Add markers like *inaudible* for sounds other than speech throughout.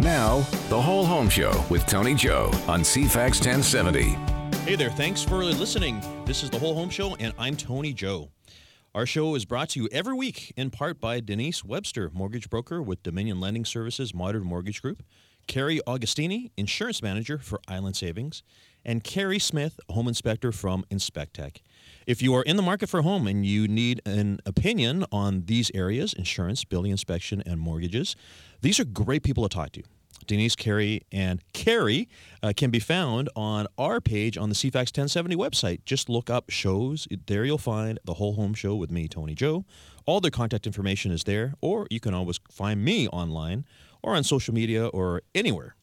Now, the whole home show with Tony Joe on CFAX 1070. Hey there, thanks for listening. This is the Whole Home Show, and I'm Tony Joe. Our show is brought to you every week in part by Denise Webster, mortgage broker with Dominion Lending Services Modern Mortgage Group, Carrie Augustini, insurance manager for Island Savings, and Carrie Smith, home inspector from Inspectech. If you are in the market for a home and you need an opinion on these areas insurance, building inspection, and mortgages these are great people to talk to. Denise, Carrie and Carrie uh, can be found on our page on the CFAX 1070 website. Just look up shows. There you'll find the whole home show with me, Tony Joe. All their contact information is there, or you can always find me online or on social media or anywhere.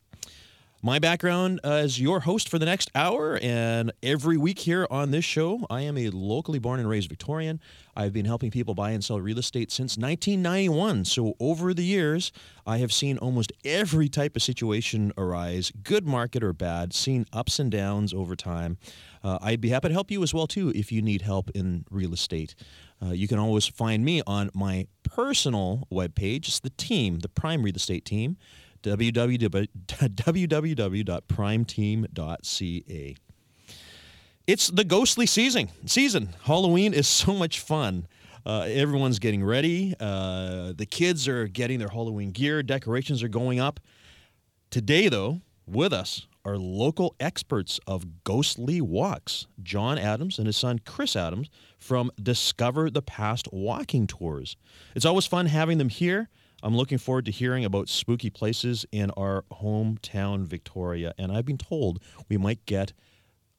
My background as your host for the next hour, and every week here on this show, I am a locally born and raised Victorian. I've been helping people buy and sell real estate since 1991. So, over the years, I have seen almost every type of situation arise, good market or bad, seen ups and downs over time. Uh, I'd be happy to help you as well, too, if you need help in real estate. Uh, you can always find me on my personal webpage. It's the team, the Prime Real Estate Team www.primeteam.ca. It's the ghostly season. Season. Halloween is so much fun. Uh, everyone's getting ready. Uh, the kids are getting their Halloween gear. Decorations are going up. Today, though, with us are local experts of ghostly walks. John Adams and his son Chris Adams from Discover the Past Walking Tours. It's always fun having them here. I'm looking forward to hearing about spooky places in our hometown, Victoria. And I've been told we might get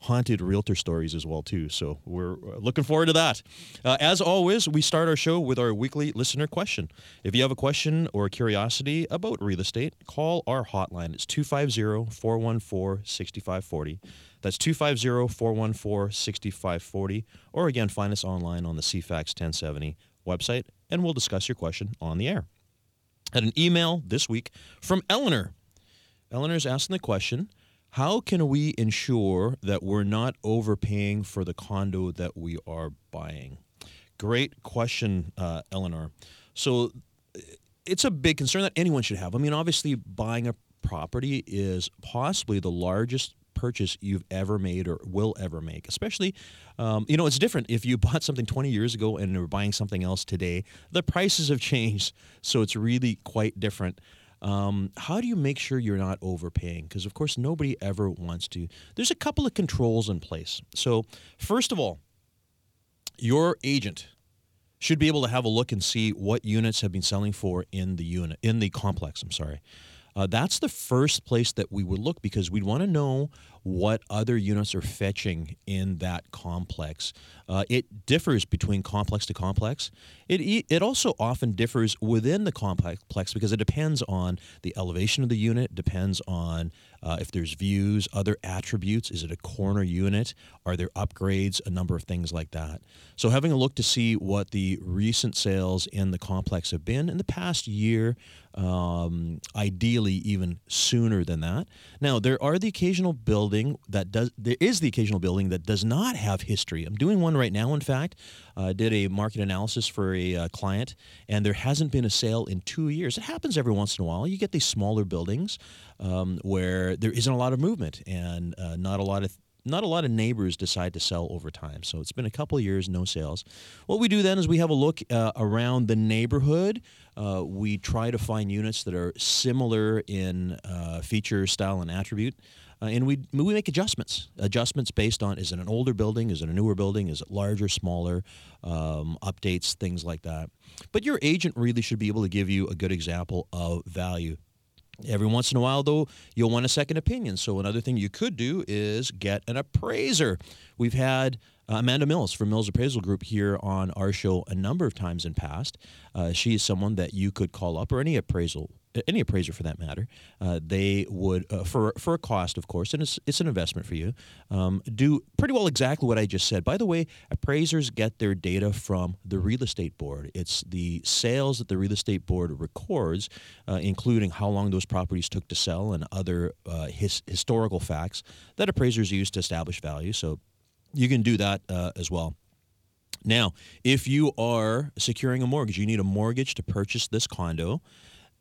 haunted realtor stories as well too. So we're uh, looking forward to that. Uh, as always we start our show with our weekly listener question. If you have a question or a curiosity about real estate call our hotline. It's 250-414-6540 that's 250-414-6540 or again find us online on the cfax 1070 website and we'll discuss your question on the air had an email this week from Eleanor. Eleanor's asking the question How can we ensure that we're not overpaying for the condo that we are buying? Great question, uh, Eleanor. So it's a big concern that anyone should have. I mean, obviously, buying a property is possibly the largest purchase you've ever made or will ever make. Especially, um, you know, it's different if you *laughs* bought something 20 years ago and you're buying something else today. The prices have *laughs* changed, so it's really quite different. Um, how do you make sure you're not overpaying? Because, of course, nobody ever wants to. There's a couple of controls in place. So, first of all, your agent should be able to have a look and see what units have been selling for in the unit in the complex. I'm sorry. Uh, that's the first place that we would look because we'd want to know what other units are fetching in that complex. Uh, it differs between complex to complex. It, it also often differs within the complex because it depends on the elevation of the unit, depends on uh, if there's views, other attributes. Is it a corner unit? Are there upgrades? A number of things like that. So, having a look to see what the recent sales in the complex have been in the past year, um, ideally even sooner than that. Now, there are the occasional building that does, there is the occasional building that does not have history. I'm doing one right now, in fact. I uh, did a market analysis for a uh, client, and there hasn't been a sale in two years. It happens every once in a while. You get these smaller buildings um, where there isn't a lot of movement and uh, not a lot of not a lot of neighbors decide to sell over time. So it's been a couple years, no sales. What we do then is we have a look uh, around the neighborhood. Uh, we try to find units that are similar in uh, feature, style, and attribute. Uh, and we, we make adjustments. Adjustments based on is it an older building? Is it a newer building? Is it larger, smaller? Um, updates, things like that. But your agent really should be able to give you a good example of value. Every once in a while, though, you'll want a second opinion. So, another thing you could do is get an appraiser. We've had uh, Amanda Mills from Mills Appraisal Group here on our show a number of times in past. Uh, she is someone that you could call up, or any appraisal any appraiser for that matter, uh, they would uh, for for a cost, of course, and it's it's an investment for you. Um, do pretty well exactly what I just said. By the way, appraisers get their data from the real estate board. It's the sales that the real estate board records, uh, including how long those properties took to sell and other uh, his, historical facts that appraisers use to establish value. So you can do that uh, as well. Now, if you are securing a mortgage, you need a mortgage to purchase this condo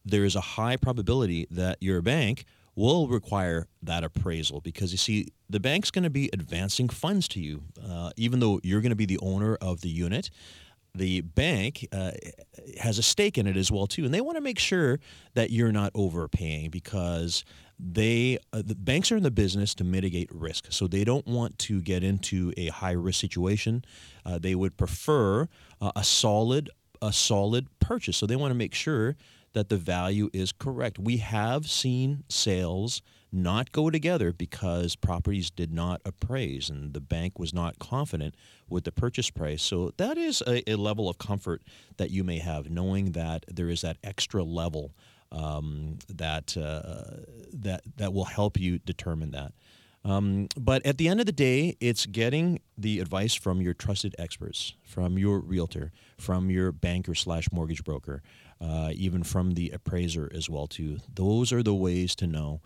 there is a high probability that your bank will require that appraisal because you see, the bank's going to be advancing funds to you, uh, even though you're going to be the owner of the unit. The bank uh, has a stake in it as well too, and they want to make sure that you're not overpaying because they uh, the banks are in the business to mitigate risk, so they don't want to get into a high risk situation. Uh, they would prefer a solid a solid purchase, so they want to make sure that the value is correct. We have seen sales not go together because properties did not appraise and the bank was not confident with the purchase price. So that is a, a level of comfort that you may have, knowing that there is that extra level um, that uh, that that will help you determine that. Um, but at the end of the day, it's getting the advice from your trusted experts, from your realtor, from your banker slash mortgage broker, uh, even from the appraiser as well too. Those are the ways to know.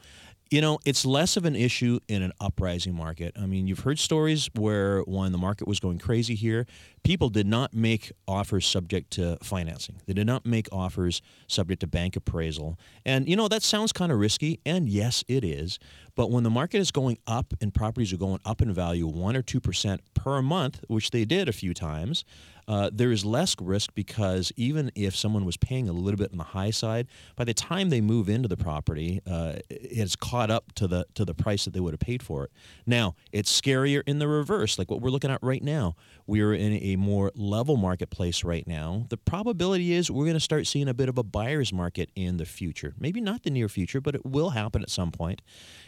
You know, it's less of an issue in an uprising market. I mean, you've heard stories where when the market was going crazy here, people did not make offers subject to financing. They did not make offers subject to bank appraisal. And, you know, that sounds kind of risky, and yes, it is. But when the market is going up and properties are going up in value 1 or 2% per month, which they did a few times, uh, there is less risk because even if someone was paying a little bit on the high side, by the time they move into the property, uh, it's caught up to the to the price that they would have paid for it. Now it's scarier in the reverse, like what we're looking at right now. We are in a more level marketplace right now. The probability is we're going to start seeing a bit of a buyer's market in the future. Maybe not the near future, but it will happen at some point.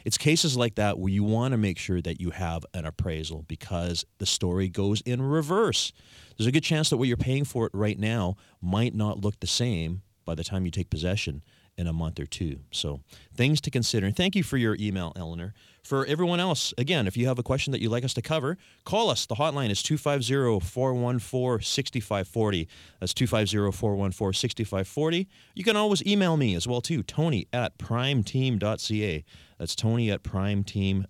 It's cases like that where you want to make sure that you have an appraisal because the story goes in reverse there's a good chance that what you're paying for it right now might not look the same by the time you take possession in a month or two. So, things to consider. Thank you for your email, Eleanor. For everyone else, again, if you have a question that you'd like us to cover, call us. The hotline is 250 414 6540. That's 250 414 6540. You can always email me as well, too, Tony at primeteam.ca. That's Tony at primeteam.ca.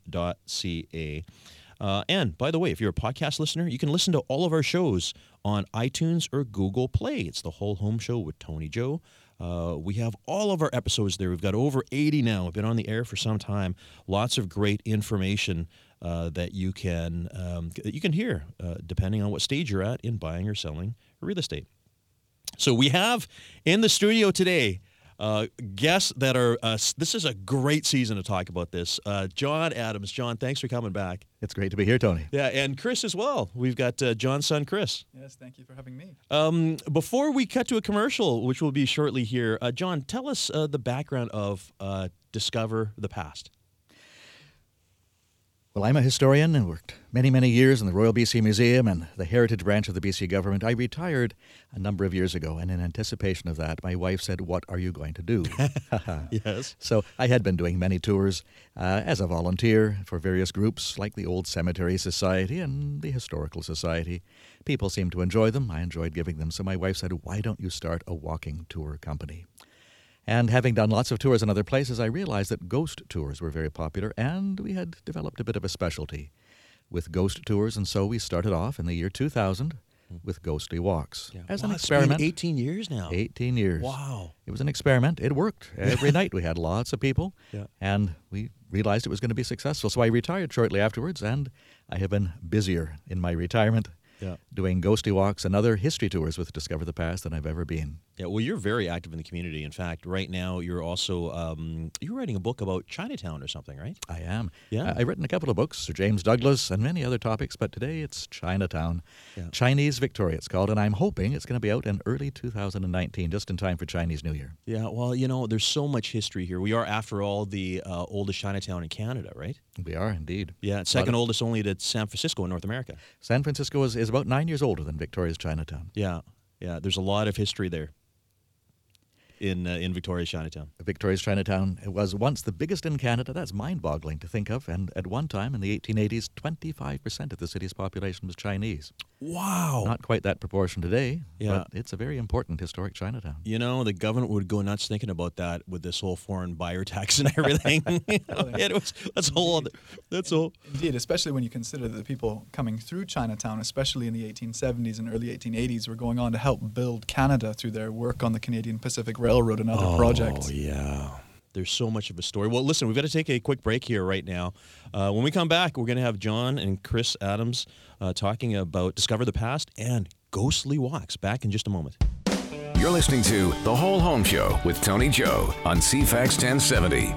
Uh, and by the way, if you're a podcast listener, you can listen to all of our shows on iTunes or Google Play. It's the whole home show with Tony Joe. Uh, we have all of our episodes there. We've got over 80 now. We've been on the air for some time. Lots of great information uh, that you can um, that you can hear uh, depending on what stage you're at in buying or selling real estate. So we have in the studio today uh, guests that are, uh, this is a great season to talk about this. Uh, John Adams. John, thanks for coming back. It's great to be here, Tony. Yeah, and Chris as well. We've got uh, John's son, Chris. Yes, thank you for having me. Um, before we cut to a commercial, which will be shortly here, uh, John, tell us uh, the background of Discover the Past. Well, I'm a historian and worked many, many years in the Royal BC Museum and the heritage branch of the BC government. I retired a number of years ago, and in anticipation of that, my wife said, What are you going to do? *laughs* *laughs* yes. So I had been doing many tours uh, as a volunteer for various groups like the Old Cemetery Society and the Historical Society. People seemed to enjoy them. I enjoyed giving them. So my wife said, Why don't you start a walking tour company? And having done lots of tours in other places, I realized that ghost tours were very popular, and we had developed a bit of a specialty with ghost tours. And so we started off in the year 2000 hmm. with ghostly walks yeah. as wow, an experiment. 18 years now. 18 years. Wow. It was an experiment. It worked. *laughs* Every night we had lots of people, yeah. and we realized it was going to be successful. So I retired shortly afterwards, and I have been busier in my retirement yeah. doing ghostly walks and other history tours with Discover the Past than I've ever been. Yeah, well, you're very active in the community. In fact, right now you're also um, you're writing a book about Chinatown or something, right? I am. Yeah, I've written a couple of books, Sir James Douglas and many other topics, but today it's Chinatown, yeah. Chinese Victoria. It's called, and I'm hoping it's going to be out in early 2019, just in time for Chinese New Year. Yeah, well, you know, there's so much history here. We are, after all, the uh, oldest Chinatown in Canada, right? We are indeed. Yeah, second oldest only to San Francisco in North America. San Francisco is, is about nine years older than Victoria's Chinatown. Yeah, yeah. There's a lot of history there in uh, in Victoria's Chinatown. Victoria's Chinatown was once the biggest in Canada. That's mind-boggling to think of. And at one time in the 1880s, 25% of the city's population was Chinese. Wow. Not quite that proportion today, Yeah. but it's a very important historic Chinatown. you know, the government would go nuts thinking about that with this whole foreign buyer tax *laughs* and everything. *laughs* *laughs* it was, that's a whole other, that's all. Indeed, especially when you consider that the people coming through Chinatown, especially in the 1870s and early 1880s, were going on to help build Canada through their work on the Canadian Pacific Railroad and other oh, projects. Oh, yeah. There's so much of a story. Well, listen, we've got to take a quick break here right now. Uh, when we come back, we're going to have John and Chris Adams uh, talking about Discover the Past and Ghostly Walks. Back in just a moment. You're listening to The Whole Home Show with Tony Joe on CFAX 1070.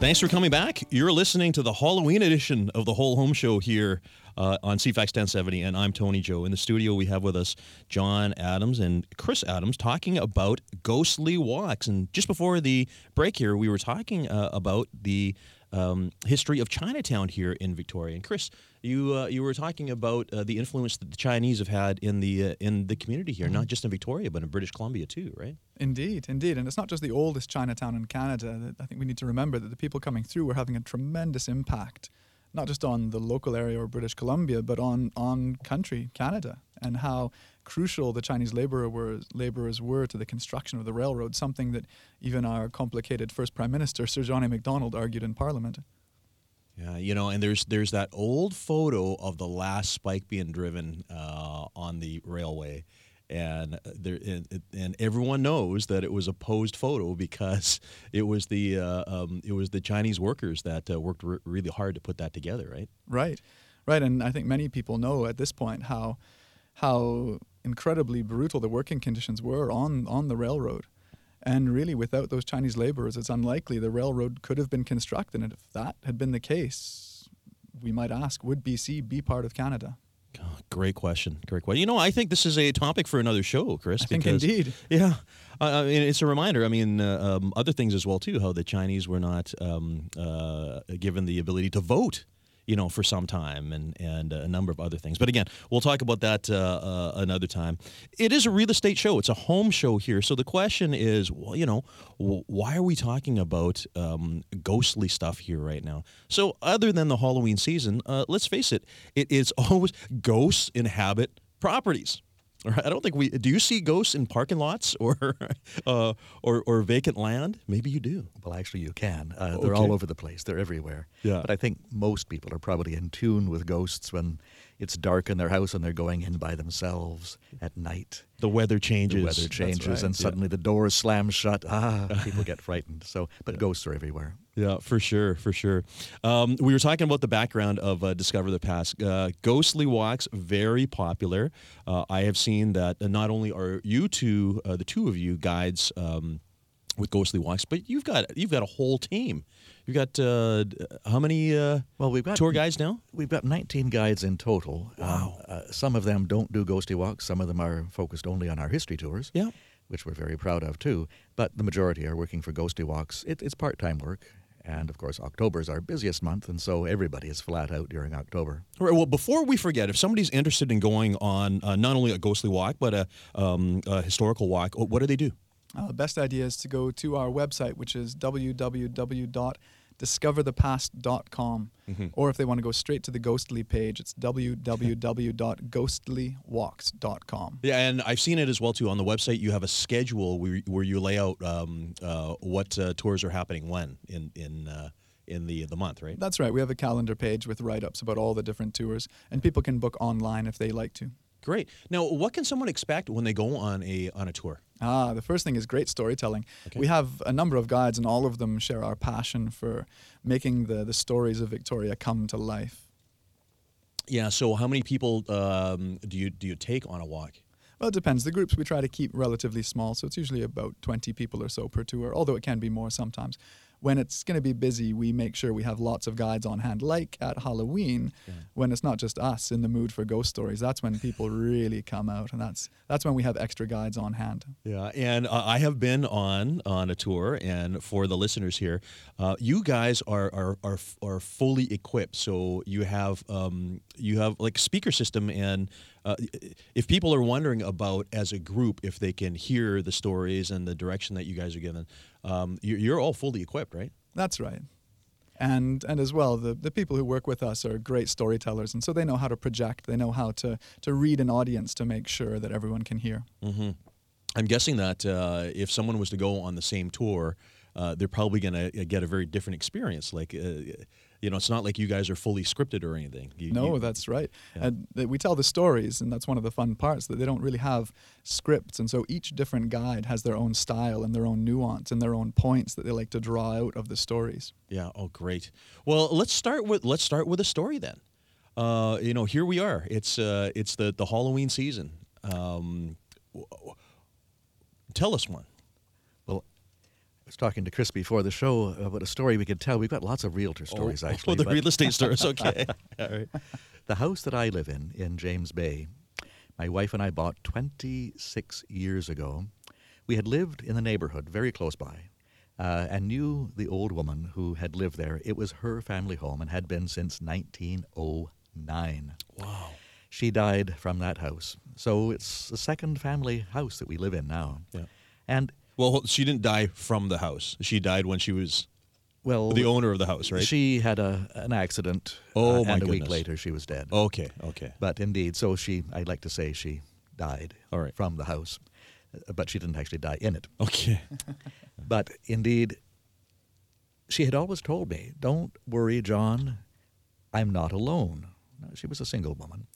Thanks for coming back. You're listening to the Halloween edition of the Whole Home Show here uh, on CFAX 1070, and I'm Tony Joe. In the studio, we have with us John Adams and Chris Adams talking about ghostly walks. And just before the break here, we were talking uh, about the um, history of Chinatown here in Victoria. And Chris, you uh, you were talking about uh, the influence that the Chinese have had in the uh, in the community here, not just in Victoria, but in British Columbia too, right? Indeed, indeed. And it's not just the oldest Chinatown in Canada. I think we need to remember that the people coming through were having a tremendous impact, not just on the local area or British Columbia, but on, on country, Canada, and how crucial the Chinese laborer were, laborers were to the construction of the railroad, something that even our complicated first Prime Minister, Sir John A. Macdonald, argued in Parliament. Yeah, you know, and there's there's that old photo of the last spike being driven uh, on the railway, and there and, and everyone knows that it was a posed photo because *laughs* it was the uh, um, it was the Chinese workers that uh, worked re- really hard to put that together, right? Right, right, and I think many people know at this point how how incredibly brutal the working conditions were on on the railroad, and really without those Chinese laborers, it's unlikely the railroad could have been constructed. And if that had been the case, we might ask, would BC be part of Canada? Great question. Great question. You know, I think this is a topic for another show, Chris. I think because- indeed. *laughs* Yeah, I I mean, it's a reminder. I mean, uh, um, other things as well too. How the Chinese were not um, uh, given the ability to vote, you know, for some time, and and a number of other things. But again, we'll talk about that uh, uh, another time. It is a real estate show. It's a home show here. So the question is, well, you know, why are we talking about um, ghostly stuff here right now? So other than the Halloween season, uh, let's face it, it is *laughs* always ghosts inhabit properties. I don't think we. Do you see ghosts in parking lots or, *laughs* uh, or or vacant land? Maybe you do. Well, actually, you can. Uh, They're Okay. all over the place. They're everywhere. Yeah. But I think most people are probably in tune with ghosts when it's dark in their house and they're going in by themselves at night. The weather changes. The weather changes right, and yeah. suddenly the doors slam shut. Ah, people get frightened. So, but ghosts are everywhere. Yeah, for sure, for sure. Um, we were talking about the background of uh, Discover the Past. Uh, ghostly walks, very popular. Uh, I have seen that uh, not only are you two, uh, the two of you, guides um, with ghostly walks, but you've got you've got a whole team. You've got uh, how many uh, Well, we've got tour guides now? We've got 19 guides in total. Wow. Um, uh, some of them don't do ghostly walks. Some of them are focused only on our history tours. Yeah. Which we're very proud of too. But the majority are working for ghostly walks. It, it's part-time work, and of course October is our busiest month, and so everybody is flat out during October. All right, well, before we forget, if somebody's interested in going on uh, not only a ghostly walk but a, um, a historical walk, what do they do? Uh, the best idea is to go to our website, which is www.discoverthepast.com. Or if they want to go straight to the Ghostly page, it's www.ghostlywalks.com. Yeah, and I've seen it as well too on the website. You have a schedule where, where you lay out um, uh, what uh, tours are happening when in in uh, in the the month, right? That's right. We have a calendar page with write ups about all the different tours, and people can book online if they like to. Great. Now, what can someone expect when they go on a on a tour? Ah, the first thing is great storytelling. We have a number of guides, and all of them share our passion for making the, the stories of Victoria come to life. Yeah. So, how many people um, do you do you take on a walk? Well, it depends. The groups we try to keep relatively small, so it's usually about 20 people or so per tour, although it can be more sometimes. When it's going to be busy, we make sure we have lots of guides on hand, like at Halloween, when it's not just us in the mood for ghost stories. That's when people really come out, and that's that's when we have extra guides on hand. Yeah, and uh, I have been on on a tour, and for the listeners here, uh, you guys are, are are are fully equipped. So you have um, you have like speaker system, and uh, if people are wondering about as a group if they can hear the stories and the direction that you guys are given, um, you're, you're all fully equipped, right? That's right. and and as well the, the people who work with us are great storytellers and so they know how to project they know how to to read an audience to make sure that everyone can hear hmm I'm guessing that uh, if someone was to go on the same tour, uh, they're probably going to get a very different experience. Like, uh, you know, it's not like you guys are fully scripted or anything. You, no you- that's right Yeah. and we tell the stories and that's one of the fun parts that they don't really have scripts and so each different guide has their own style and their own nuance and their own points that they like to draw out of the stories Yeah. Oh, great. Well, let's start with let's start with a story then. Uh, you know, here we are. It's uh, it's the the Halloween season. Um, tell us one. Was talking to Chris before the show about a story we could tell. We've got lots of realtor stories, oh, actually. Oh, the but real estate stories. *laughs* Okay. All right. the house that I live in, in James Bay, my wife and I bought 26 years ago. We had lived in the neighborhood very close by uh, and knew the old woman who had lived there. It was her family home and had been since 1909. Wow. She died from that house. So it's the second family house that we live in now. Yeah. And, Well, she didn't die from the house. She died when she was well, the owner of the house, right? she had a, an accident. Oh, uh, my and a week later she was dead. okay. Okay. But indeed, so she, I'd like to say she died All right. from the house, uh, but she didn't actually die in it. Okay. *laughs* But indeed, she had always told me, Don't worry, John, I'm not alone. Now, She was a single woman.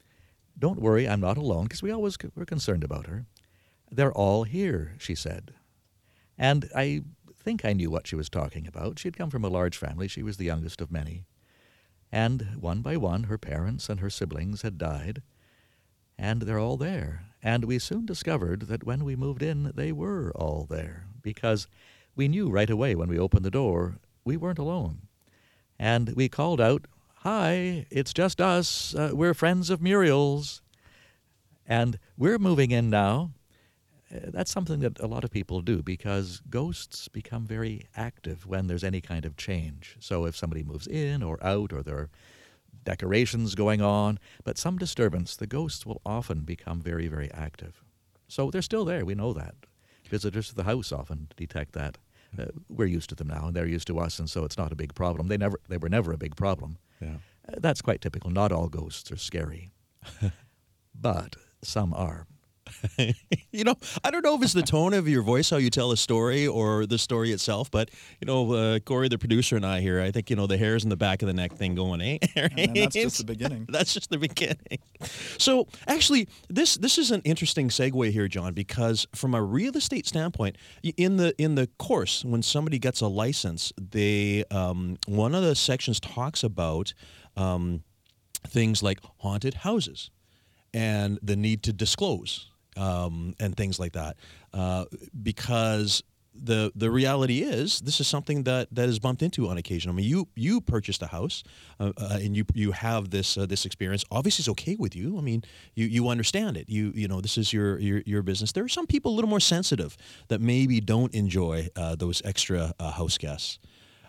Don't worry, I'm not alone, because we always were concerned about her. They're all here, she said. And I think I knew what she was talking about. She'd come from a large family. She was the youngest of many. And one by one, her parents and her siblings had died. And they're all there. And we soon discovered that when we moved in, they were all there. Because we knew right away when we opened the door, we weren't alone. And we called out, Hi, it's just us. Uh, we're friends of Muriel's. And we're moving in now. Uh, That's something that a lot of people do because ghosts become very active when there's any kind of change. So if somebody moves in or out or there are decorations going on, but some disturbance, the ghosts will often become very, very active. So they're still there. We know that. Visitors to the house often detect that. Uh, we're used to them now, and they're used to us, and so it's not a big problem. They never, they were never a big problem. Yeah. Uh, that's quite typical. Not all ghosts are scary, *laughs* but some are. *laughs* you know, I don't know if it's the tone of your voice, how you tell a story, or the story itself. But you know, uh, Corey, the producer, and I here, I think you know the hairs in the back of the neck thing going, eh? *laughs* and that's just the beginning *laughs* That's just the beginning. So actually, this this is an interesting segue here, John, because from a real estate standpoint, in the in the course, when somebody gets a license, they um, one of the sections talks about um, things like haunted houses and the need to disclose um, and things like that, uh, because the the reality is this is something that that is bumped into on occasion. I mean, you you purchased a house uh, uh, and you you have this uh, this experience. Obviously, it's okay with you. I mean, you you understand it. You you know this is your your your business. There are some people a little more sensitive that maybe don't enjoy uh, those extra uh, house guests.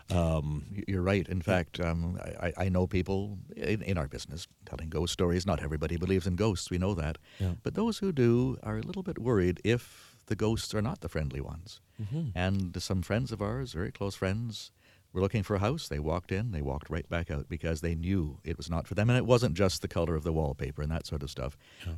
Um, You're right. In fact, um, I, I- I know people in, in our business telling ghost stories. Not everybody believes in ghosts. We know that. Yeah. But those who do are a little bit worried if the ghosts are not the friendly ones. Mm-hmm. And some friends of ours, very close friends, were looking for a house. They walked in, they walked right back out because they knew it was not for them. And it wasn't just the color of the wallpaper and that sort of stuff.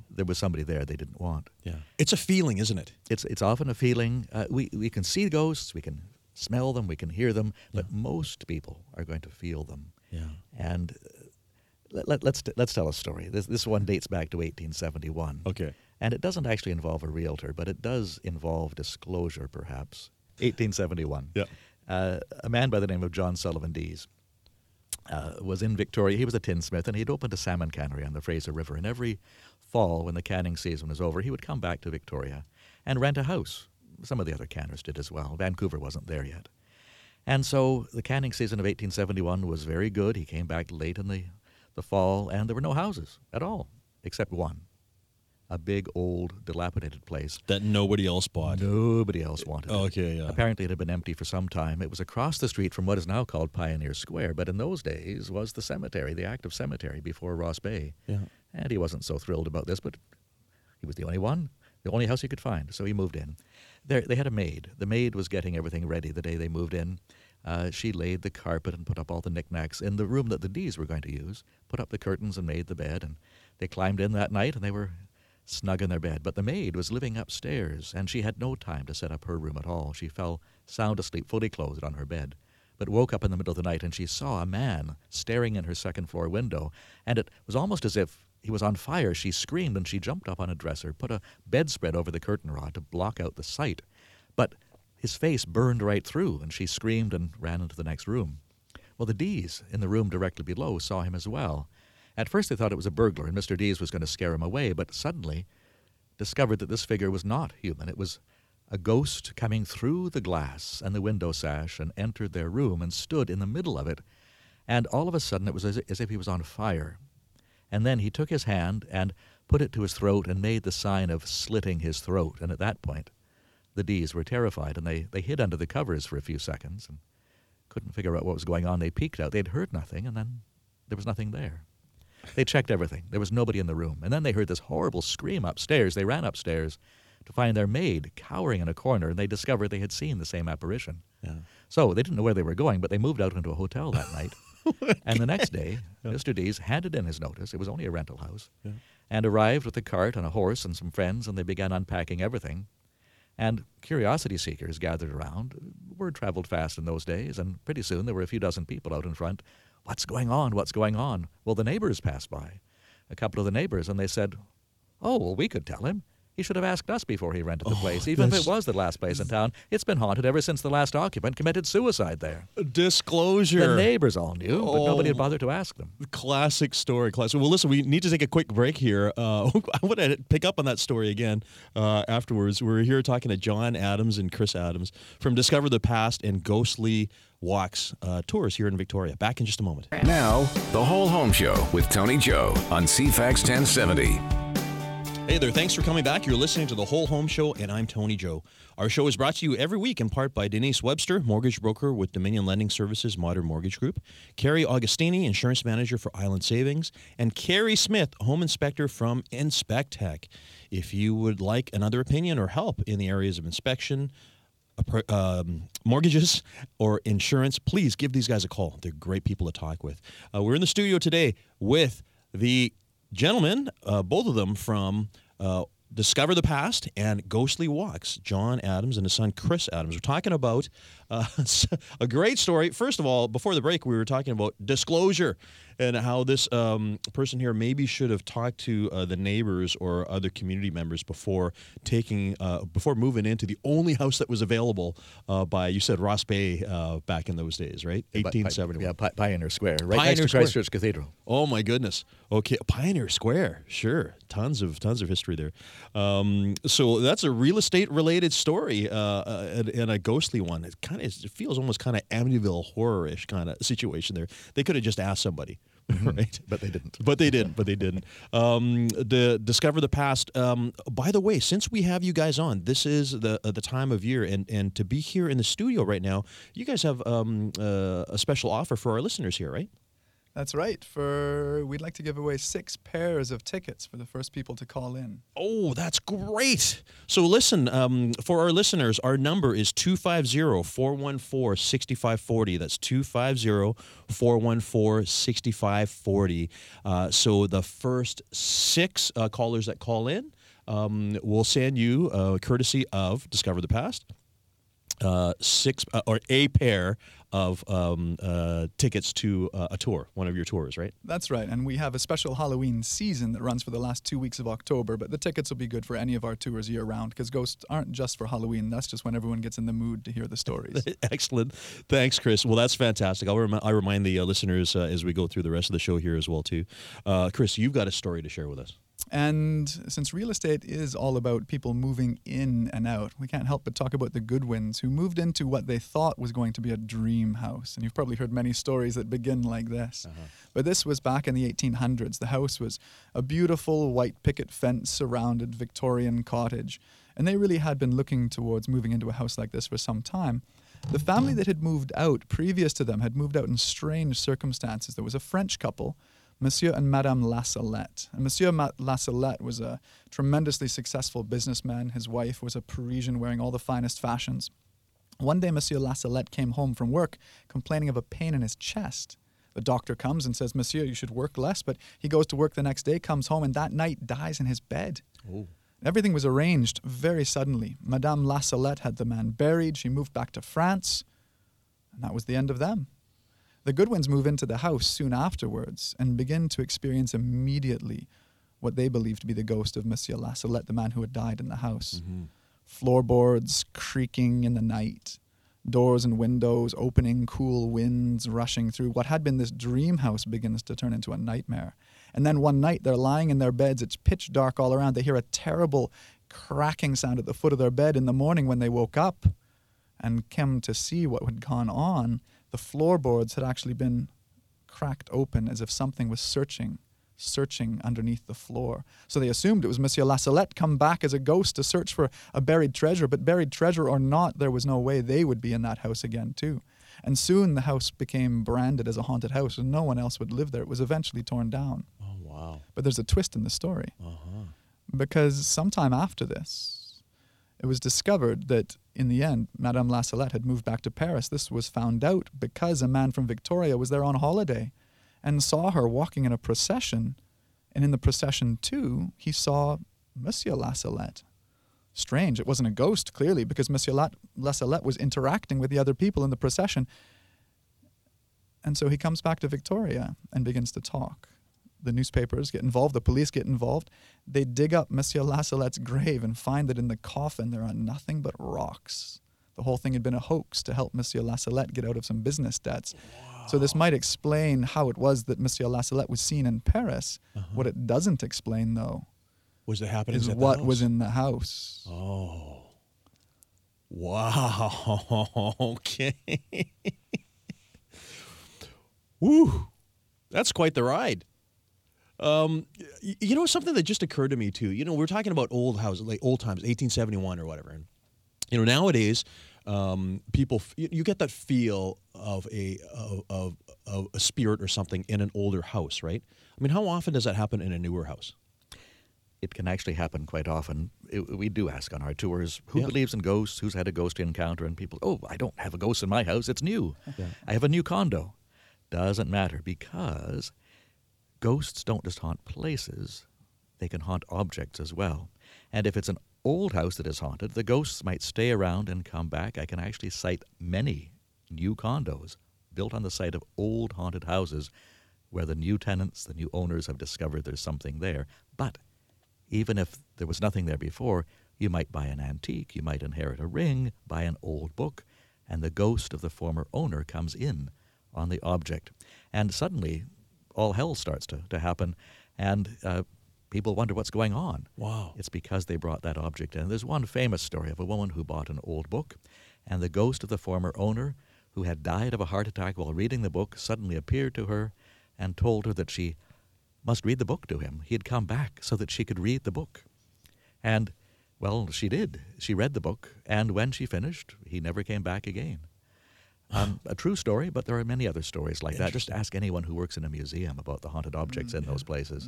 There was somebody there they didn't want. yeah, it's a feeling, isn't it? It's it's often a feeling. Uh, we we can see ghosts, we can smell them, we can hear them, but most people are going to feel them. Yeah. And uh, let, let, let's let's tell a story. This this one dates back to 1871. Okay. And it doesn't actually involve a realtor, but it does involve disclosure, perhaps. 1871. Yeah. Uh, a man by the name of John Sullivan Deas uh, was in Victoria. He was a tinsmith, and he'd opened a salmon cannery on the Fraser River. And every fall, when the canning season was over, he would come back to Victoria and rent a house. Some of the other canners did as well. Vancouver wasn't there yet. And so the canning season of 1871 was very good. He came back late in the, the fall, and there were no houses at all, except one a big, old, dilapidated place. That nobody else bought. Nobody else wanted it. Okay, yeah. Apparently, it had been empty for some time. It was across the street from what is now called Pioneer Square, but in those days was the cemetery, the active cemetery before Ross Bay. Yeah. And he wasn't so thrilled about this, but he was the only one, the only house he could find. So he moved in. There, they had a maid. The maid was getting everything ready the day they moved in. Uh, she laid the carpet and put up all the knickknacks in the room that the Deas were going to use, put up the curtains and made the bed, and they climbed in that night and they were snug in their bed. But the maid was living upstairs, and she had no time to set up her room at all. She fell sound asleep, fully clothed on her bed, but woke up in the middle of the night and she saw a man staring in her second floor window, and it was almost as if he was on fire. She screamed and she jumped up on a dresser, put a bedspread over the curtain rod to block out the sight. But his face burned right through, and she screamed and ran into the next room. Well, the Deas in the room directly below saw him as well. At first they thought it was a burglar and Mr. Deas was going to scare him away, but suddenly discovered that this figure was not human. It was a ghost coming through the glass and the window sash and entered their room and stood in the middle of it. And all of a sudden it was as, as if he was on fire. And then he took his hand and put it to his throat and made the sign of slitting his throat. And at that point, the Deas were terrified and they, they hid under the covers for a few seconds and couldn't figure out what was going on. They peeked out. They'd heard nothing, and then there was nothing there. They checked everything. There was nobody in the room. And then they heard this horrible scream upstairs. They ran upstairs to find their maid cowering in a corner, and they discovered they had seen the same apparition. Yeah. So they didn't know where they were going, but they moved out into a hotel that *laughs* night. *laughs* and the next day, *laughs* Mr. Deas handed in his notice. It was only a rental house. Yeah. And arrived with a cart and a horse and some friends, and they began unpacking everything. And curiosity seekers gathered around. Word traveled fast in those days, and pretty soon there were a few dozen people out in front. What's going on? What's going on? Well, the neighbors passed by, a couple of the neighbors, and they said, Oh, well, we could tell him. He should have asked us before he rented the Oh, place. Even if it was the last place in town, it's been haunted ever since the last occupant committed suicide there. Disclosure. The neighbors all knew, but nobody had Oh. bothered to ask them. Classic story. Classic. Well, listen, we need to take a quick break here. Uh, *laughs* I want to pick up on that story again uh, afterwards. We're here talking to John Adams and Chris Adams from Discover the Past and Ghostly Walks uh, tours here in Victoria. Back in just a moment. Now, the Whole Home Show with Tony Joe on CFAX 1070. Hey there, thanks for coming back. You're listening to The Whole Home Show, and I'm Tony Joe. Our show is brought to you every week in part by Denise Webster, mortgage broker with Dominion Lending Services Modern Mortgage Group, Carrie Augustini, insurance manager for Island Savings, and Carrie Smith, home inspector from InspecTech. If you would like another opinion or help in the areas of inspection, um, mortgages or insurance, please give these guys a call. They're great people to talk with. Uh, we're in the studio today with the gentlemen, uh, both of them from uh, Discover the Past and Ghostly Walks, John Adams and his son Chris Adams. We're talking about uh, *laughs* a great story. First of all, before the break, we were talking about disclosure and how this um, person here maybe should have talked to uh, the neighbors or other community members before taking, uh, before moving into the only house that was available uh, by, you said Ross Bay uh, back in those days, right? Pi- pi- 1871. Yeah, Pi- Pioneer Square, right Pioneer next to Square. Christchurch Cathedral. Oh my goodness. Okay, Pioneer Square. Sure, tons of tons of history there. Um, so that's a real estate related story uh, uh, and, and a ghostly one. It kind of it feels almost kind of Amityville horror-ish kind of situation there. They could have just asked somebody, *laughs* right? But they didn't. But they didn't. But they didn't. Um, the discover the past. Um, by the way, since we have you guys on, this is the uh, the time of year, and and to be here in the studio right now, you guys have um, uh, a special offer for our listeners here, right? That's right. For we'd like to give away six pairs of tickets for the first people to call in. Oh, that's great. So listen, um, for our listeners, our number is 250-414-6540. That's 250-414-6540. Uh, so the first six uh, callers that call in um, will send you, uh, courtesy of Discover the Past, uh, six uh, or a pair of um, uh, tickets to uh, a tour, one of your tours, right? That's right. And we have a special Halloween season that runs for the last two weeks of October. But the tickets will be good for any of our tours year round because ghosts aren't just for Halloween. That's just when everyone gets in the mood to hear the stories. *laughs* Excellent. Thanks, Chris. Well, that's fantastic. I'll, remi- I'll remind the uh, listeners uh, as we go through the rest of the show here as well, too. Uh, Chris, you've got a story to share with us. And since real estate is all about people moving in and out, we can't help but talk about the Goodwins who moved into what they thought was going to be a dream house. And you've probably heard many stories that begin like this. Uh-huh. But this was back in the 1800s. The house was a beautiful white picket fence surrounded Victorian cottage. And they really had been looking towards moving into a house like this for some time. The family that had moved out previous to them had moved out in strange circumstances. There was a French couple Monsieur and Madame Lassalette. And Monsieur Ma- Lassalette was a tremendously successful businessman. His wife was a Parisian wearing all the finest fashions. One day, Monsieur Lasalette came home from work complaining of a pain in his chest. The doctor comes and says, Monsieur, you should work less. But he goes to work the next day, comes home, and that night dies in his bed. Oh. Everything was arranged very suddenly. Madame Lasalette had the man buried. She moved back to France. And that was the end of them. The Goodwins move into the house soon afterwards and begin to experience immediately what they believe to be the ghost of Monsieur Lasalette, the man who had died in the house. Mm-hmm. Floorboards creaking in the night, doors and windows opening, cool winds rushing through. What had been this dream house begins to turn into a nightmare. And then one night they're lying in their beds, it's pitch dark all around. They hear a terrible cracking sound at the foot of their bed in the morning when they woke up and came to see what had gone on. The floorboards had actually been cracked open as if something was searching searching underneath the floor. So they assumed it was Monsieur Lasalette come back as a ghost to search for a buried treasure, but buried treasure or not, there was no way they would be in that house again, too. And soon the house became branded as a haunted house, and no one else would live there. It was eventually torn down. Oh, wow. But there's a twist in the story. Uh-huh. Because sometime after this, it was discovered that in the end, Madame Lasalette had moved back to Paris. This was found out because a man from Victoria was there on holiday and saw her walking in a procession. And in the procession, too, he saw Monsieur Lasalette. Strange. It wasn't a ghost, clearly, because Monsieur La- Lasalette was interacting with the other people in the procession. And so he comes back to Victoria and begins to talk. The newspapers get involved, the police get involved. They dig up Monsieur Lasalette's grave and find that in the coffin there are nothing but rocks. The whole thing had been a hoax to help Monsieur Lasalette get out of some business debts. So this might explain how it was that Monsieur Lasalette was seen in Paris. Uh-huh. What it doesn't explain, though, Was the happenings is at the what house? was in the house. Oh. Wow. *laughs* Okay. *laughs* Woo. That's quite the ride. Um, you know something that just occurred to me too. You know, we're talking about old houses, like old times, 1871 or whatever. And you know, nowadays, um, people you, you get that feel of a of, of of a spirit or something in an older house, right? I mean, how often does that happen in a newer house? It can actually happen quite often. It- we do ask on our tours who Yeah. believes in ghosts, who's had a ghost encounter, and people, oh, I don't have a ghost in my house. It's new. Yeah. I have a new condo. Doesn't matter because ghosts don't just haunt places, they can haunt objects as well. And if it's an old house that is haunted, the ghosts might stay around and come back. I can actually cite many new condos built on the site of old haunted houses where the new tenants, the new owners have discovered there's something there. But even if there was nothing there before, you might buy an antique, you might inherit a ring, buy an old book, and the ghost of the former owner comes in on the object. And suddenly, all hell starts to, to happen, and uh, people wonder what's going on. Wow. It's because they brought that object in. There's one famous story of a woman who bought an old book, and the ghost of the former owner, who had died of a heart attack while reading the book, suddenly appeared to her and told her that she must read the book to him. He had come back so that she could read the book. And, well, she did. She read the book, and when she finished, he never came back again. Um, a true story, but there are many other stories like that. Just ask anyone who works in a museum about the haunted objects in those places.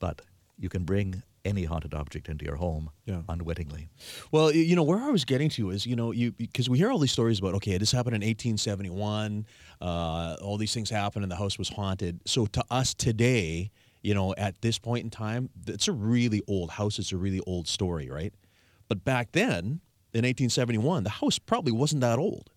But you can bring any haunted object into your home Yeah. unwittingly. Well, you know where I was getting to is you know you because we hear all these stories about okay this happened in 1871, uh, all these things happened and the house was haunted. So to us today, you know, at this point in time, it's a really old house. It's a really old story, right? But back then in 1871, the house probably wasn't that old.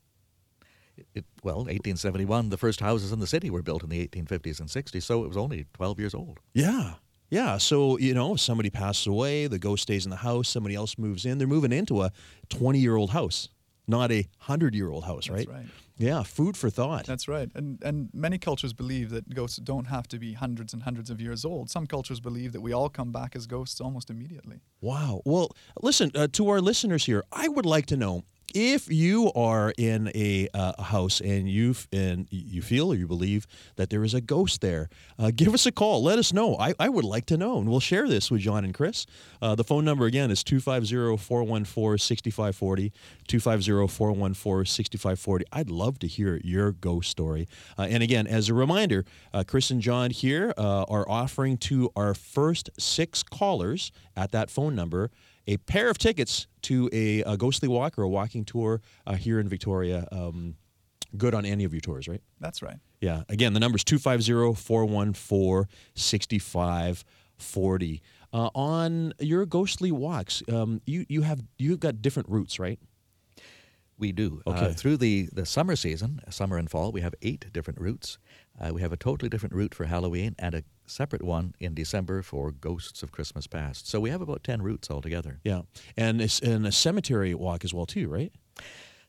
It, well, 1871, the first houses in the city were built in the 1850s and 60s, so it was only 12 years old. Yeah. Yeah. So, you know, if somebody passes away, the ghost stays in the house, somebody else moves in, they're moving into a 20 year old house, not a 100 year old house, That's right? right. Yeah. Food for thought. That's right. And and many cultures believe that ghosts don't have to be hundreds and hundreds of years old. Some cultures believe that we all come back as ghosts almost immediately. Wow. Well, listen, uh, to our listeners here, I would like to know if you are in a, uh, house and you and you feel or you believe that there is a ghost there, uh, give us a call. Let us know. I, I would like to know, and we'll share this with John and Chris. Uh, the phone number again is 250-414-6540, 250-414-6540. I'd love to hear your ghost story. Uh, and again, as a reminder, uh, Chris and John here uh, are offering to our first six callers at that phone number a pair of tickets to a, a ghostly walk or a walking tour uh, here in Victoria. Um, good on any of your tours, right? That's right. Yeah. Again, the number is 250 414 6540. Uh, on your ghostly walks, um, you, you have you've got different routes, right? We do. Uh, through the, the summer season, summer and fall, we have eight different routes. Uh, we have a totally different route for Halloween and a separate one in December for Ghosts of Christmas Past. So we have about 10 routes altogether. Yeah. And it's and a cemetery walk as well too, right?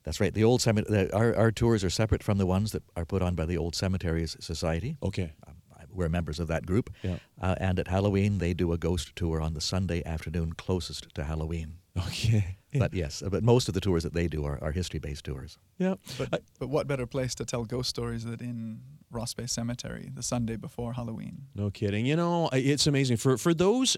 That's right. The old cemetery, our, our tours are separate from the ones that are put on by the Old Cemeteries Society. Okay. Um, We're members of that group. Yeah. Uh, and at Halloween, they do a ghost tour on the Sunday afternoon closest to Halloween. *laughs* Okay. But yes, but most of the tours that they do are, are history based tours. Yeah. But, I- but what better place to tell ghost stories than in Ross Bay Cemetery the Sunday before Halloween? No kidding. You know, it's amazing for for those,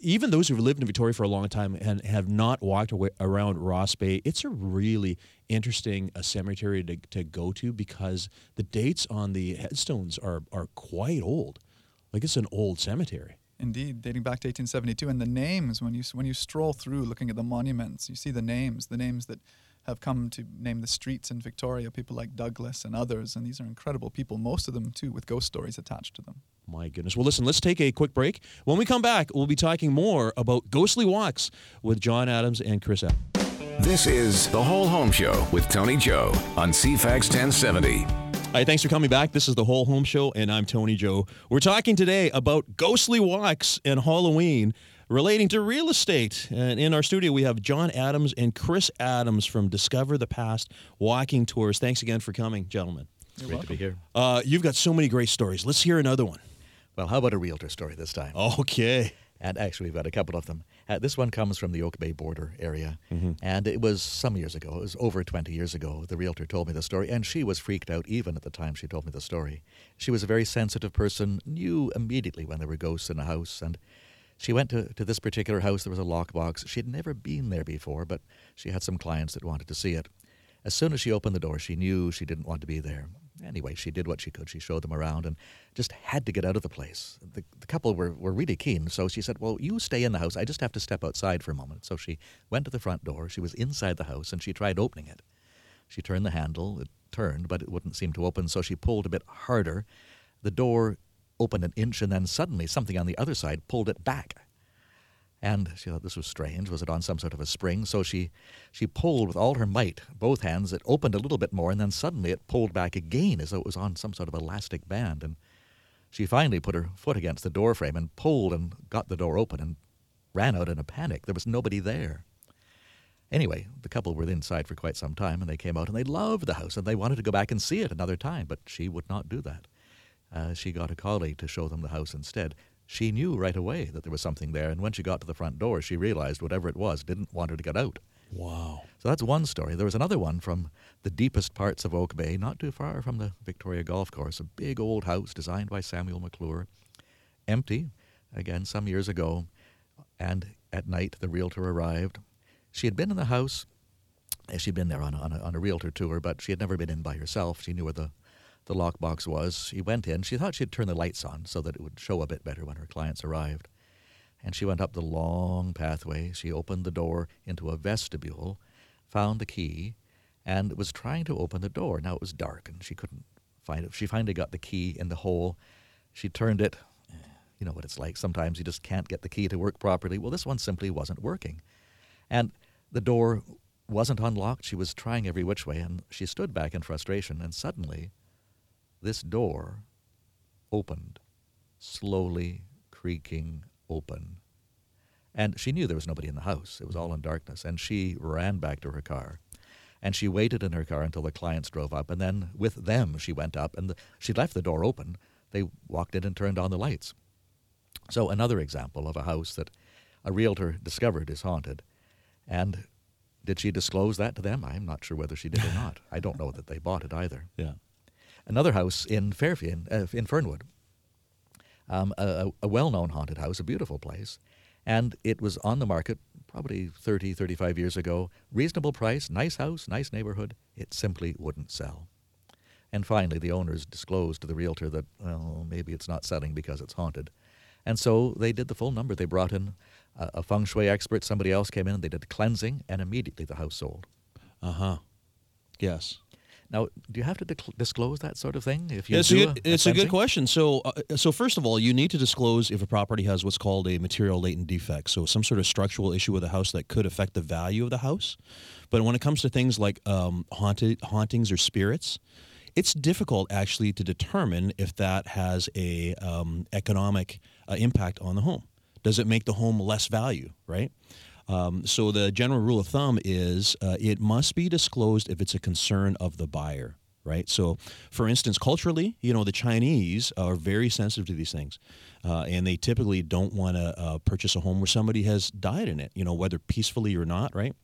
even those who've lived in Victoria for a long time and have not walked away around Ross Bay. It's a really interesting uh, cemetery to, to go to because the dates on the headstones are are quite old. Like it's an old cemetery. Indeed, dating back to 1872, and the names when you when you stroll through, looking at the monuments, you see the names, the names that have come to name the streets in Victoria. People like Douglas and others, and these are incredible people. Most of them too, with ghost stories attached to them. My goodness. Well, listen, let's take a quick break. When we come back, we'll be talking more about ghostly walks with John Adams and Chris Adams. This is The Whole Home Show with Tony Joe on CFAX 1070. Hi, thanks for coming back. This is the Whole Home Show, and I'm Tony Joe. We're talking today about ghostly walks and Halloween relating to real estate. And in our studio, we have John Adams and Chris Adams from Discover the Past Walking Tours. Thanks again for coming, gentlemen. Great to be here. Uh, you've got so many great stories. Let's hear another one. Well, how about a realtor story this time? Okay. And actually, we've got a couple of them. Uh, this one comes from the Oak Bay border area. And it was some years ago, it was over 20 years ago, the realtor told me the story. And she was freaked out even at the time she told me the story. She was a very sensitive person, knew immediately when there were ghosts in a house. And she went to, to this particular house. There was a lockbox. She had never been there before, but she had some clients that wanted to see it. As soon as she opened the door, she knew she didn't want to be there. Anyway, she did what she could. She showed them around and just had to get out of the place. The, the couple were, were really keen, so she said, Well, you stay in the house. I just have to step outside for a moment. So she went to the front door. She was inside the house and she tried opening it. She turned the handle. It turned, but it wouldn't seem to open, so she pulled a bit harder. The door opened an inch, and then suddenly something on the other side pulled it back. And she thought this was strange. Was it on some sort of a spring? So she, she pulled with all her might, both hands. It opened a little bit more, and then suddenly it pulled back again as though it was on some sort of elastic band. And she finally put her foot against the door frame and pulled and got the door open and ran out in a panic. There was nobody there. Anyway, the couple were inside for quite some time, and they came out and they loved the house and they wanted to go back and see it another time, but she would not do that. Uh, she got a colleague to show them the house instead. She knew right away that there was something there, and when she got to the front door, she realized whatever it was didn't want her to get out. Wow. So that's one story. There was another one from the deepest parts of Oak Bay, not too far from the Victoria Golf Course, a big old house designed by Samuel Maclure, empty, again, some years ago. And at night, the realtor arrived. She had been in the house. She'd been there on a, on, a, on a realtor tour, but she had never been in by herself. She knew where the, the lockbox was. She went in. She thought she'd turn the lights on so that it would show a bit better when her clients arrived. And she went up the long pathway. She opened the door into a vestibule, found the key, and was trying to open the door. Now it was dark, and she couldn't find it. She finally got the key in the hole. She turned it. You know what it's like. Sometimes you just can't get the key to work properly. Well, this one simply wasn't working. And the door wasn't unlocked. She was trying every which way, and she stood back in frustration, and suddenly this door opened, slowly creaking open. And she knew there was nobody in the house. It was all in darkness. And she ran back to her car. And she waited in her car until the clients drove up. And then with them, she went up and the, she left the door open. They walked in and turned on the lights. So, another example of a house that a realtor discovered is haunted. And did she disclose that to them? I'm not sure whether she did or *laughs* not. I don't know that they bought it either. Yeah. Another house in Fairfield, uh, in Fernwood, um, a, a well-known haunted house, a beautiful place, and it was on the market probably 30, 35 years ago. Reasonable price, nice house, nice neighborhood. It simply wouldn't sell. And finally, the owners disclosed to the realtor that, well, maybe it's not selling because it's haunted. And so they did the full number. They brought in a, a feng shui expert, somebody else came in and they did the cleansing, and immediately the house sold. Uh huh. Yes. Now, do you have to dicl- disclose that sort of thing if you It's, do a good, it's a good question. So, uh, so first of all, you need to disclose if a property has what's called a material latent defect, so some sort of structural issue with a house that could affect the value of the house. But when it comes to things like um, haunted hauntings or spirits, it's difficult actually to determine if that has a um, economic uh, impact on the home. Does it make the home less value? Right. Um, so the general rule of thumb is uh, it must be disclosed if it's a concern of the buyer, right? So, for instance, culturally, you know, the Chinese are very sensitive to these things, uh, and they typically don't want to uh, purchase a home where somebody has died in it, you know, whether peacefully or not, right?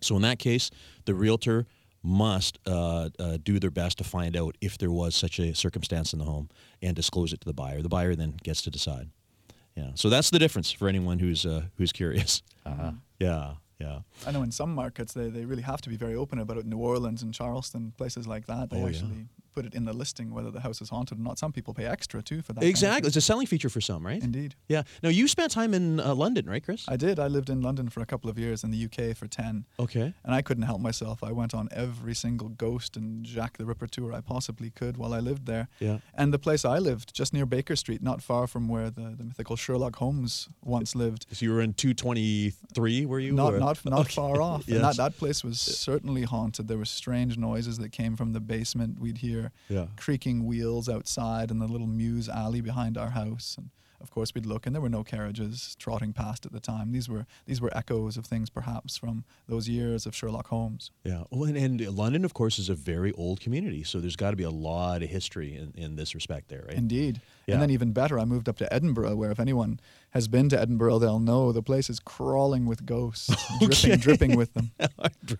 So in that case, the realtor must uh, uh, do their best to find out if there was such a circumstance in the home and disclose it to the buyer. The buyer then gets to decide. Yeah. So that's the difference for anyone who's uh, who's curious. Uh-huh. *laughs* Yeah. Yeah. I know in some markets they, they really have to be very open about it. New Orleans and Charleston, places like that, they Oh, yeah. actually put it in the listing whether the house is haunted or not. Some people pay extra too for that. kind of Exactly. It's a selling feature for some, right? Indeed. Yeah. Now you spent time in uh, London, right, Chris? I did. I lived in London for a couple of years, in the UK for 10. okay. And I couldn't help myself. I went on every single Ghost and Jack the Ripper tour I possibly could while I lived there. Yeah. And the place I lived, just near Baker Street, not far from where the, the mythical Sherlock Holmes once lived. So you were in 223, were you? Not or- not not Okay. far off. Yes. *laughs* And that, that place was certainly haunted. There were strange noises that came from the basement. We'd hear Yeah. creaking wheels outside in the little mews alley behind our house. And of course we'd look and there were no carriages trotting past at the time. These were these were echoes of things perhaps from those years of Sherlock Holmes. Yeah. Well, and, and London, of course, is a very old community, so there's got to be a lot of history in, in this respect there, right? Indeed. Yeah. And then even better, I moved up to Edinburgh, where if anyone has been to Edinburgh, they'll know the place is crawling with ghosts, *laughs* dripping, dripping with them. *laughs*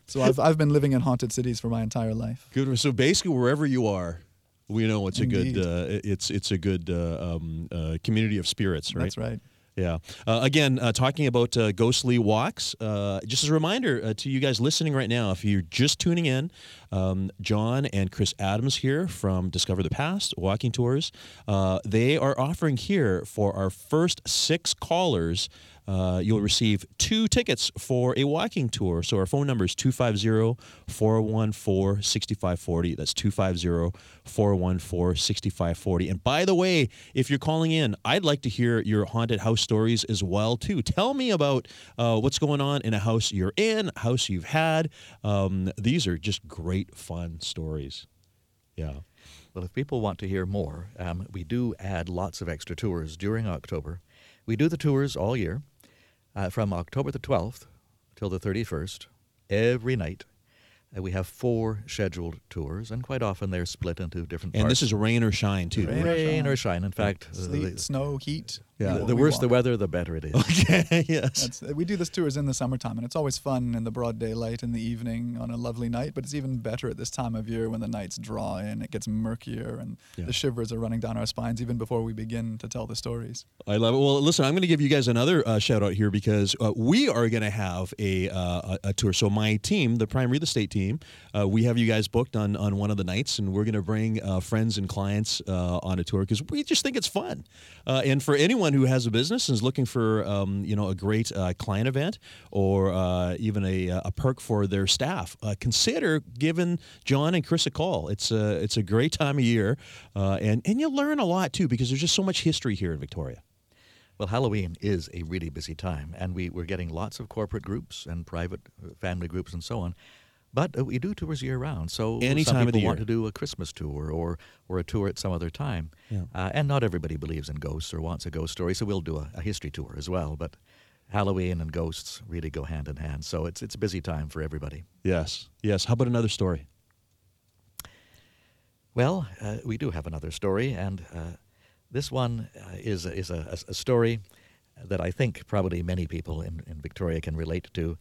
So I've, I've been living in haunted cities for my entire life. Good. So basically, wherever you are, we know it's a good. Uh, it's it's a good uh, um, uh, community of spirits, right? That's right. Yeah. Uh, again, uh, talking about uh, ghostly walks, uh, just as a reminder uh, to you guys listening right now, if you're just tuning in, um, John and Chris Adams here from Discover the Past Walking Tours, uh, they are offering here for our first six callers. Uh, you'll receive two tickets for a walking tour. So our phone number is 250-414-6540. That's 250-414-6540. And by the way, if you're calling in, I'd like to hear your haunted house stories as well too. Tell me about uh, what's going on in a house you're in, house you've had. Um, these are just great fun stories. Yeah. Well, if people want to hear more, um, we do add lots of extra tours during October. We do the tours all year, uh, from October the 12th till the 31st, every night. Uh, we have four scheduled tours, and quite often they're split into different And parts. this is rain or shine too. Rain. rain or shine. In fact, uh, the, snow, heat. Yeah. we- the worse walk. the weather, the better it is. Okay. *laughs* yes. That's, we do this tours in the summertime, and it's always fun in the broad daylight in the evening on a lovely night. But it's even better at this time of year when the nights draw in. It gets murkier, and Yeah. the shivers are running down our spines even before we begin to tell the stories. I love it. Well, listen, I'm going to give you guys another uh, shout out here because uh, we are going to have a, uh, a a tour. So my team, the Prime Real Estate team, uh, we have you guys booked on on one of the nights, and we're going to bring uh, friends and clients uh, on a tour because we just think it's fun. Uh, and for anyone who has a business and is looking for um, you know a great uh, client event or uh, even a, a perk for their staff, uh, consider giving John and Chris a call. It's a it's a great time of year, uh, and and you learn a lot too because there's just so much history here in Victoria. Well, Halloween is a really busy time, and we, we're getting lots of corporate groups and private uh, family groups and so on. But uh, we do tours year round, so Any some people want to do a Christmas tour or or a tour at some other time. Yeah. Uh, and not everybody believes in ghosts or wants a ghost story, so we'll do a, a history tour as well. But Halloween and ghosts really go hand in hand, so it's it's a busy time for everybody. Yes. Yes. How about another story? Well, uh, we do have another story, and uh, this one uh, is a- is a, a story that I think probably many people in, in Victoria can relate to.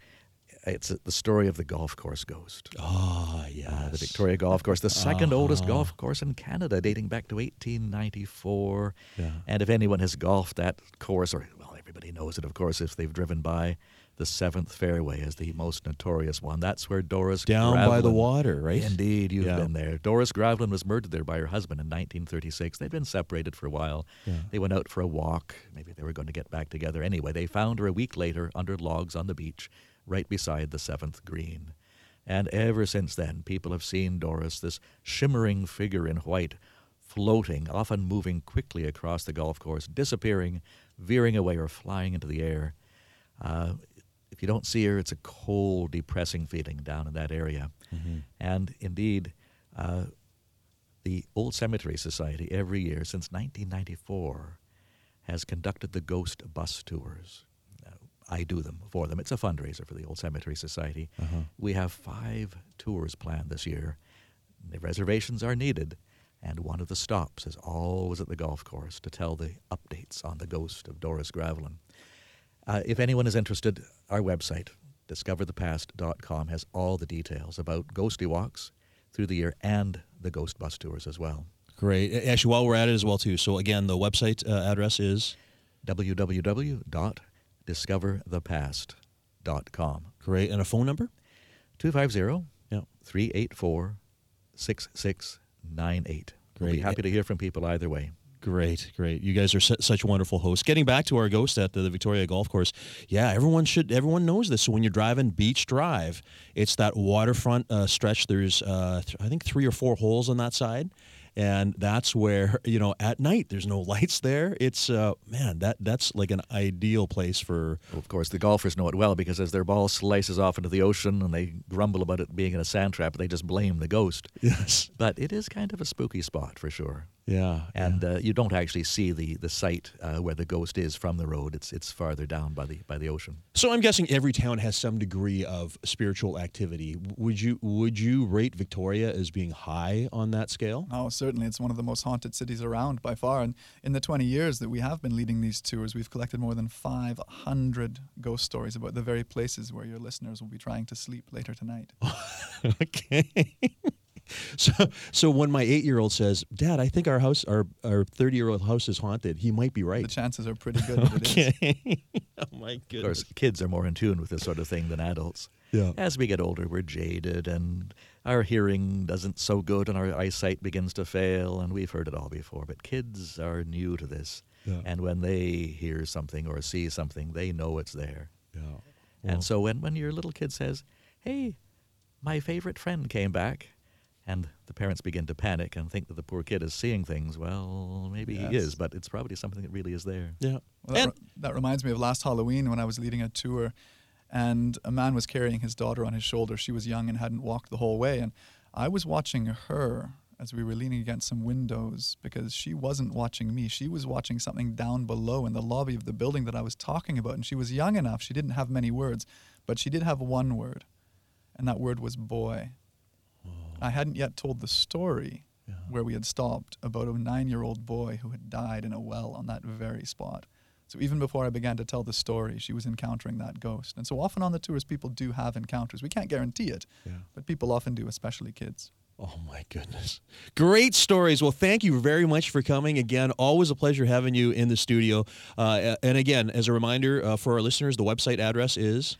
It's the story of the golf course ghost. Ah, yes. Uh, the Victoria Golf Course, the 2nd oldest golf course in Canada, dating back to 1894. Yeah. And if anyone has golfed that course, or well, everybody knows it, of course, if they've driven by the Seventh Fairway is the most notorious one. That's where Doris Down by the water, right? Indeed, you've Yeah. been there. Doris Gravlin was murdered there by her husband in 1936. They'd been separated for a while. Yeah. They went out for a walk. Maybe they were going to get back together. Anyway, they found her a week later under logs on the beach, right beside the seventh green. And ever since then, people have seen Doris, this shimmering figure in white, floating, often moving quickly across the golf course, disappearing, veering away, or flying into the air. Uh, if you don't see her, it's a cold, depressing feeling down in that area. And indeed, uh, the Old Cemetery Society every year since 1994 has conducted the ghost bus tours. I do them for them. It's a fundraiser for the Old Cemetery Society. We have five tours planned this year. The reservations are needed, and one of the stops is always at the golf course to tell the updates on the ghost of Doris Gravlin. Uh, if anyone is interested, our website, discoverthepast.com, has all the details about ghostly walks through the year and the ghost bus tours as well. Great. Actually, while we're at it as well, too. So again, the website uh, address is www.discoverthepast.com. great, and a phone number. 250 Yeah. 384 6698. We'll be Great. happy to hear from people either way. Great, great. You guys are su- such wonderful hosts. Getting back to our ghost at the, the Victoria Golf Course, yeah, everyone should, everyone knows this. So when you're driving Beach Drive, it's that waterfront uh, stretch. There's, uh, th- I think, three or four holes on that side, and that's where you know at night there's no lights there. It's uh, man, that that's like an ideal place for. Well, of course, the golfers know it well because as their ball slices off into the ocean and they grumble about it being in a sand trap, they just blame the ghost. *laughs* Yes. But it is kind of a spooky spot for sure. Yeah. And uh, you don't actually see the the site uh, where the ghost is from the road. It's it's farther down by the by the ocean. So I'm guessing every town has some degree of spiritual activity. Would you would you rate Victoria as being high on that scale? Oh, certainly. It's one of the most haunted cities around by far. And in the 20 years that we have been leading these tours, we've collected more than 500 ghost stories about the very places where your listeners will be trying to sleep later tonight. *laughs* okay. *laughs* so so when my eight year old says, Dad, I think our house our our thirty year old house is haunted, he might be right. The chances are pretty good that it is. *laughs* Okay. *laughs* oh my goodness. Of course, kids are more in tune with this sort of thing than adults. Yeah. As we get older, we're jaded and our hearing doesn't so good and our eyesight begins to fail, and we've heard it all before. But kids are new to this. Yeah. And when they hear something or see something, they know it's there. Yeah. Well, And so when, when your little kid says, Hey, my favorite friend came back, and the parents begin to panic and think that the poor kid is seeing things, well, maybe he is, but it's probably something that really is there. yeah. Well, that, And- re- that reminds me of last Halloween when I was leading a tour and a man was carrying his daughter on his shoulder. She was young and hadn't walked the whole way. And I was watching her as we were leaning against some windows because she wasn't watching me. She was watching something down below in the lobby of the building that I was talking about. And she was young enough. She didn't have many words, but she did have one word. And that word was boy. I hadn't yet told the story Yeah. where we had stopped about a nine year old boy who had died in a well on that very spot. So even before I began to tell the story, she was encountering that ghost. And so often on the tours, people do have encounters. We can't guarantee it, Yeah. but people often do, especially kids. Oh my goodness. Great stories. Well, thank you very much for coming. Again, always a pleasure having you in the studio. Uh, and again, as a reminder uh, for our listeners, the website address is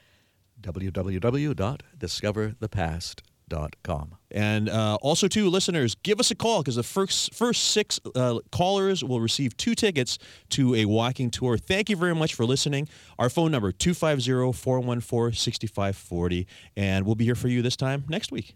www.discoverthepast.com. And uh, also, too, listeners, give us a call because the first first six uh, callers will receive two tickets to a walking tour. Thank you very much for listening. Our phone number, 250-414-6540. And we'll be here for you this time next week.